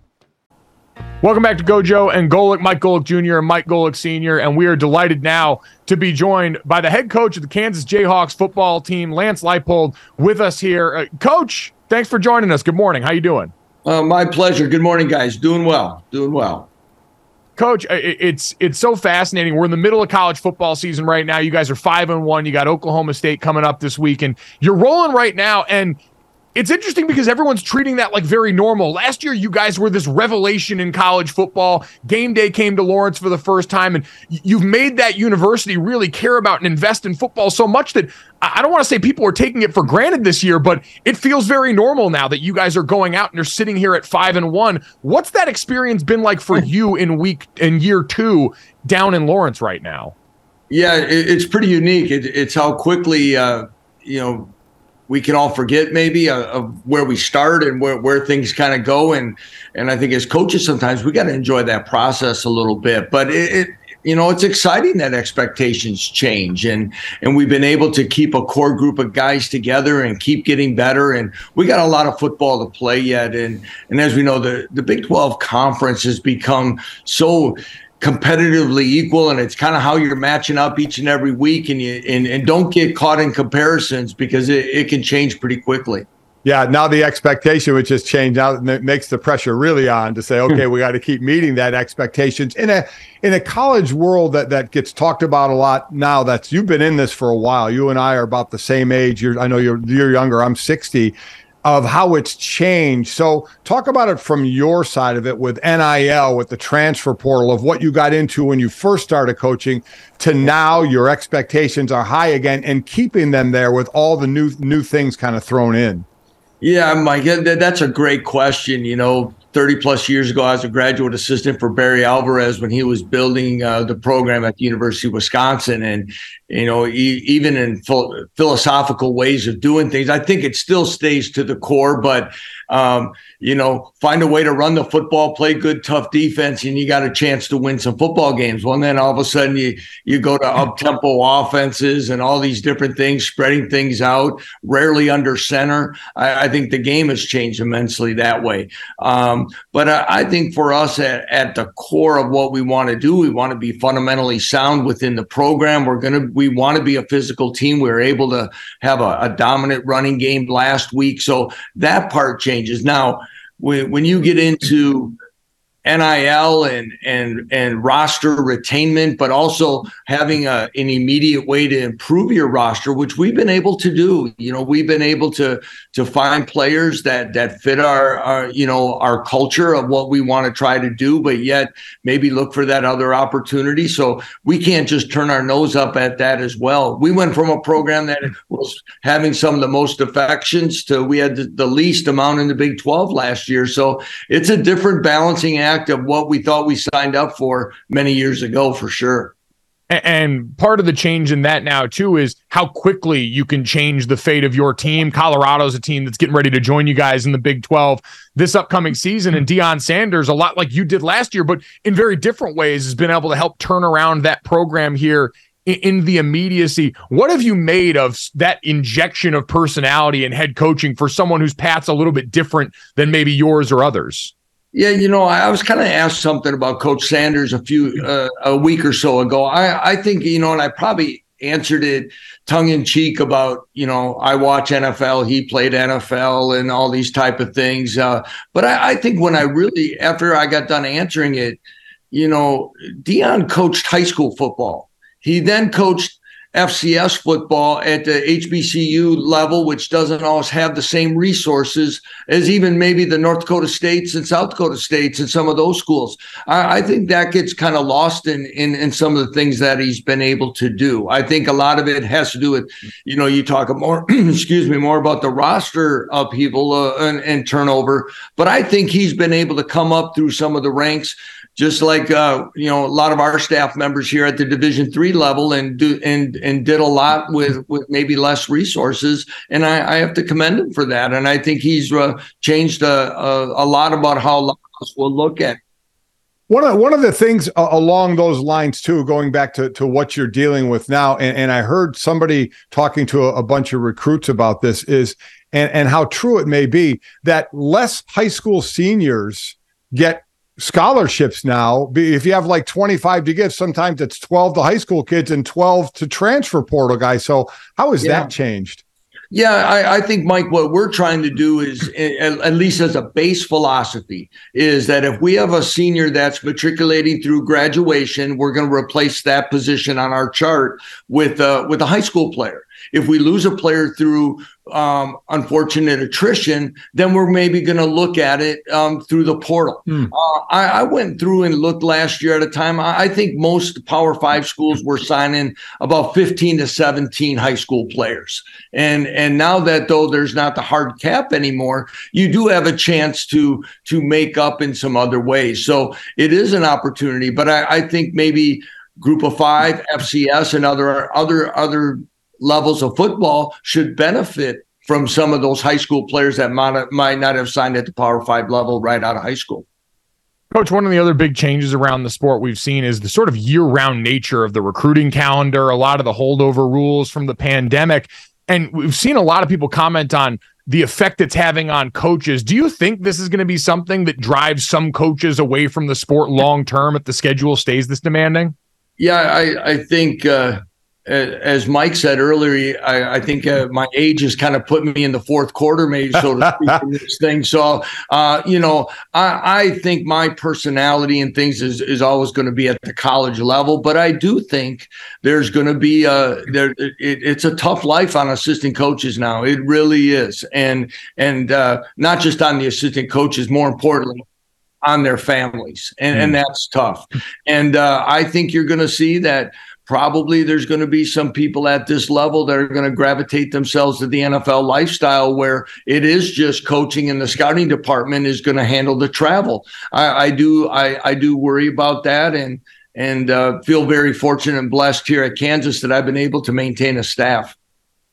Welcome back to Gojo and Golic, Mike Golic Jr. and Mike Golic Sr. And we are delighted now to be joined by the head coach of the Kansas Jayhawks football team, Lance Leipold, with us here. Uh, coach, thanks for joining us. Good morning. How you doing? Uh, my pleasure. Good morning, guys. Doing well. Doing well. Coach, it's it's so fascinating. We're in the middle of college football season right now. You guys are five and one. You got Oklahoma State coming up this week, and you're rolling right now. And it's interesting because everyone's treating that like very normal. Last year, you guys were this revelation in college football. Game day came to Lawrence for the first time, and you've made that university really care about and invest in football so much that I don't want to say people are taking it for granted this year, but it feels very normal now that you guys are going out and you're sitting here at five and one. What's that experience been like for you in week in year two down in Lawrence right now? Yeah, it's pretty unique. it's how quickly uh, you know we can all forget maybe uh, of where we start and where, where things kind of go. And and I think as coaches sometimes we got to enjoy that process a little bit. But it, it, you know it's exciting that expectations change. And and we've been able to keep a core group of guys together and keep getting better. And we got a lot of football to play yet. And and as we know the the Big 12 conference has become so competitively equal and it's kind of how you're matching up each and every week and you and, and don't get caught in comparisons because it, it can change pretty quickly. Yeah now the expectation which has changed now it makes the pressure really on to say hmm. okay we got to keep meeting that expectations. In a in a college world that that gets talked about a lot now that's you've been in this for a while. You and i are about the same age. You're i know you're you're younger. I'm 60 of how it's changed. So, talk about it from your side of it with NIL, with the transfer portal, of what you got into when you first started coaching to now your expectations are high again and keeping them there with all the new new things kind of thrown in. Yeah, Mike, that's a great question. You know, 30 plus years ago, I was a graduate assistant for Barry Alvarez when he was building uh, the program at the University of Wisconsin. And, you know, e- even in ph- philosophical ways of doing things, I think it still stays to the core. But um, you know, find a way to run the football, play good, tough defense, and you got a chance to win some football games. Well, then all of a sudden you you go to up tempo offenses and all these different things, spreading things out, rarely under center. I, I think the game has changed immensely that way. Um, Um, but I, I, think for us at, at the core of what we want to do, we want to be fundamentally sound within the program. We're gonna we want to be a physical team. We were able to have a, a dominant running game last week, so that part changes. Now, when, when you get into NIL and and and roster retainment, but also having a, an immediate way to improve your roster, which we've been able to do. You know, we've been able to to find players that that fit our, our you know our culture of what we want to try to do, but yet maybe look for that other opportunity. So we can't just turn our nose up at that as well. We went from a program that was having some of the most defections to we had the, the least amount in the Big Twelve last year. So it's a different balancing act of what we thought we signed up for many years ago, for sure. And part of the change in that now too is how quickly you can change the fate of your team. Colorado's a team that's getting ready to join you guys in the Big 12 this upcoming season. And Deion Sanders, a lot like you did last year, but in very different ways, has been able to help turn around that program here in the immediacy. What have you made of that injection of personality and head coaching for someone whose path's a little bit different than maybe yours or others? Yeah, you know, I was kind of asked something about Coach Sanders a few uh, a week or so ago. I I think you know, and I probably answered it tongue in cheek about you know I watch NFL, he played NFL, and all these type of things. Uh, but I, I think when I really after I got done answering it, you know, Deion coached high school football. He then coached FCS football at the HBCU level, which doesn't always have the same resources as even maybe the North Dakota States and South Dakota States and some of those schools. I, I think that gets kind of lost in, in, in some of the things that he's been able to do. I think a lot of it has to do with, you know, you talk more, excuse me, more about the roster upheaval uh, and, and turnover, but I think he's been able to come up through some of the ranks just like uh, you know a lot of our staff members here at the division three level and do and and did a lot with with maybe less resources. And i, I have to commend him for that. And i think he's uh, changed a, a, a, lot about how us will look at one of, one of the things uh, along those lines too going back to, to what you're dealing with now and, and i heard somebody talking to a, a bunch of recruits about this is and, and how true it may be that less high school seniors get scholarships now. If you have like 25 to give, sometimes it's 12 to high school kids and 12 to transfer portal guys. So how has yeah. that changed? Yeah, I, I, think, Mike, what we're trying to do is, at least as a base philosophy, is that if we have a senior that's matriculating through graduation, we're going to replace that position on our chart with uh, with a high school player. If we lose a player through um, unfortunate attrition, then we're maybe going to look at it um, through the portal. Hmm. Uh, I, I, went through and looked last year at a time. I, I, think most Power Five schools were signing about 15 to 17 high school players, and and now that though there's not the hard cap anymore, you do have a chance to to make up in some other ways. So it is an opportunity, but I, I think maybe group of five, FCS, and other other other levels of football should benefit from some of those high school players that might, might not have signed at the Power Five level right out of high school. Coach, one of the other big changes around the sport we've seen is the sort of year round nature of the recruiting calendar, a lot of the holdover rules from the pandemic. And we've seen a lot of people comment on the effect it's having on coaches. Do you think this is going to be something that drives some coaches away from the sport long term if the schedule stays this demanding? Yeah, I, I think uh, as Mike said earlier, I, I think uh, my age has kind of put me in the fourth quarter, maybe so to speak, in this thing. So, uh, you know, I, I, think my personality and things is, is always going to be at the college level, but I do think there's going to be a there. It, it's a tough life on assistant coaches now. It really is, and and uh, not just on the assistant coaches. More importantly, on their families, and, mm. and that's tough. And uh, I think you're going to see that probably there's going to be some people at this level that are going to gravitate themselves to the NFL lifestyle where it is just coaching and the scouting department is going to handle the travel. I, I do I, I do worry about that and and uh, feel very fortunate and blessed here at Kansas that I've been able to maintain a staff.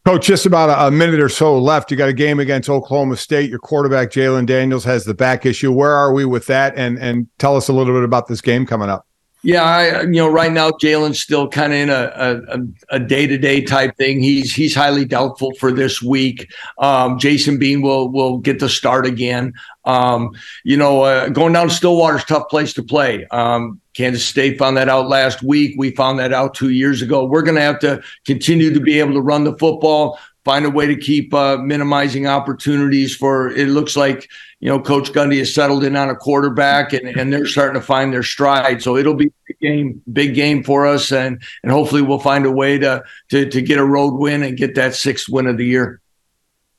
Coach, just about a, minute or so left. You got a game against Oklahoma State. Your quarterback Jalon Daniels has the back issue. Where are we with that? And and tell us a little bit about this game coming up. Yeah, I, you know, right now Jalon's still kind of in a a day to day type thing. He's he's highly doubtful for this week. Um, Jason Bean will will get the start again. Um, you know, uh, going down to Stillwater's tough place to play. Um, Kansas State found that out last week. We found that out two years ago. We're going to have to continue to be able to run the football, find a way to keep uh, minimizing opportunities for. It looks like you know, Coach Gundy has settled in on a quarterback and, and they're starting to find their stride. So it'll be a big game, big game for us. And, and hopefully we'll find a way to, to, to get a road win and get that sixth win of the year.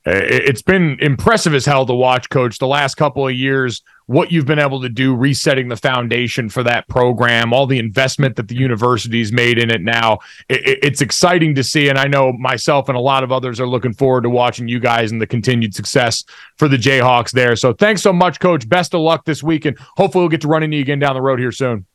It's been impressive as hell to watch, Coach, the last couple of years what you've been able to do resetting the foundation for that program, all the investment that the university's made in it now. It, it's exciting to see. And I know myself and a lot of others are looking forward to watching you guys and the continued success for the Jayhawks there. So thanks so much, Coach. Best of luck this week. And hopefully we'll get to run into you again down the road here soon.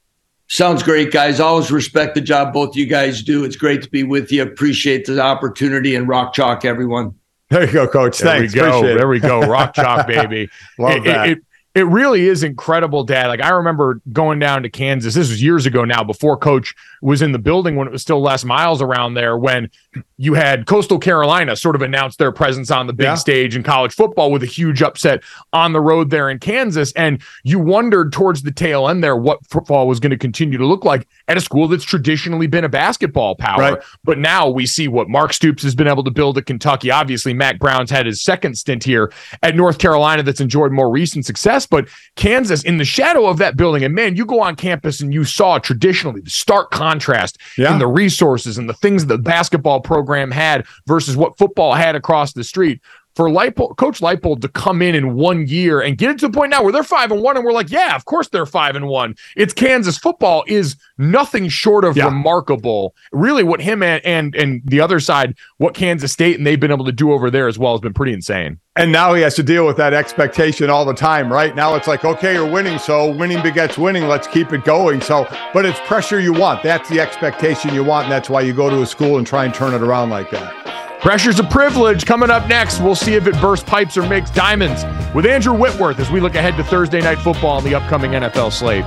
Sounds great, guys. Always respect the job both you guys do. It's great to be with you. Appreciate the opportunity and rock chalk, everyone. There you go, Coach. There Thanks. we go. There we go. Rock chalk, baby. Love it, that. It, it, really is incredible, Dad. Like I remember going down to Kansas. This was years ago now, before Coach was in the building when it was still Les Miles around there. When you had Coastal Carolina sort of announce their presence on the big yeah. stage in college football with a huge upset on the road there in Kansas, and you wondered towards the tail end there what football was going to continue to look like at a school that's traditionally been a basketball power. Right. But now we see what Mark Stoops has been able to build at Kentucky. Obviously, Mack Brown's had his second stint here at North Carolina that's enjoyed more recent success but Kansas in the shadow of that building. And man, you go on campus and you saw traditionally the stark contrast yeah. in the resources and the things the basketball program had versus what football had across the street for Leipold, Coach Leipold to come in in one year and get it to the point now where they're five and one, and we're like, yeah, of course they're five and one. It's Kansas football is nothing short of yeah. remarkable. Really, what him and, and and the other side, what Kansas State and they've been able to do over there as well has been pretty insane. And now he has to deal with that expectation all the time, right? Now it's like, okay, you're winning, so winning begets winning. Let's keep it going. So, but it's pressure you want. That's the expectation you want, and that's why you go to a school and try and turn it around like that. Pressure's a privilege. Coming up next, we'll see if it bursts pipes or makes diamonds with Andrew Whitworth as we look ahead to Thursday night football and the upcoming NFL slate.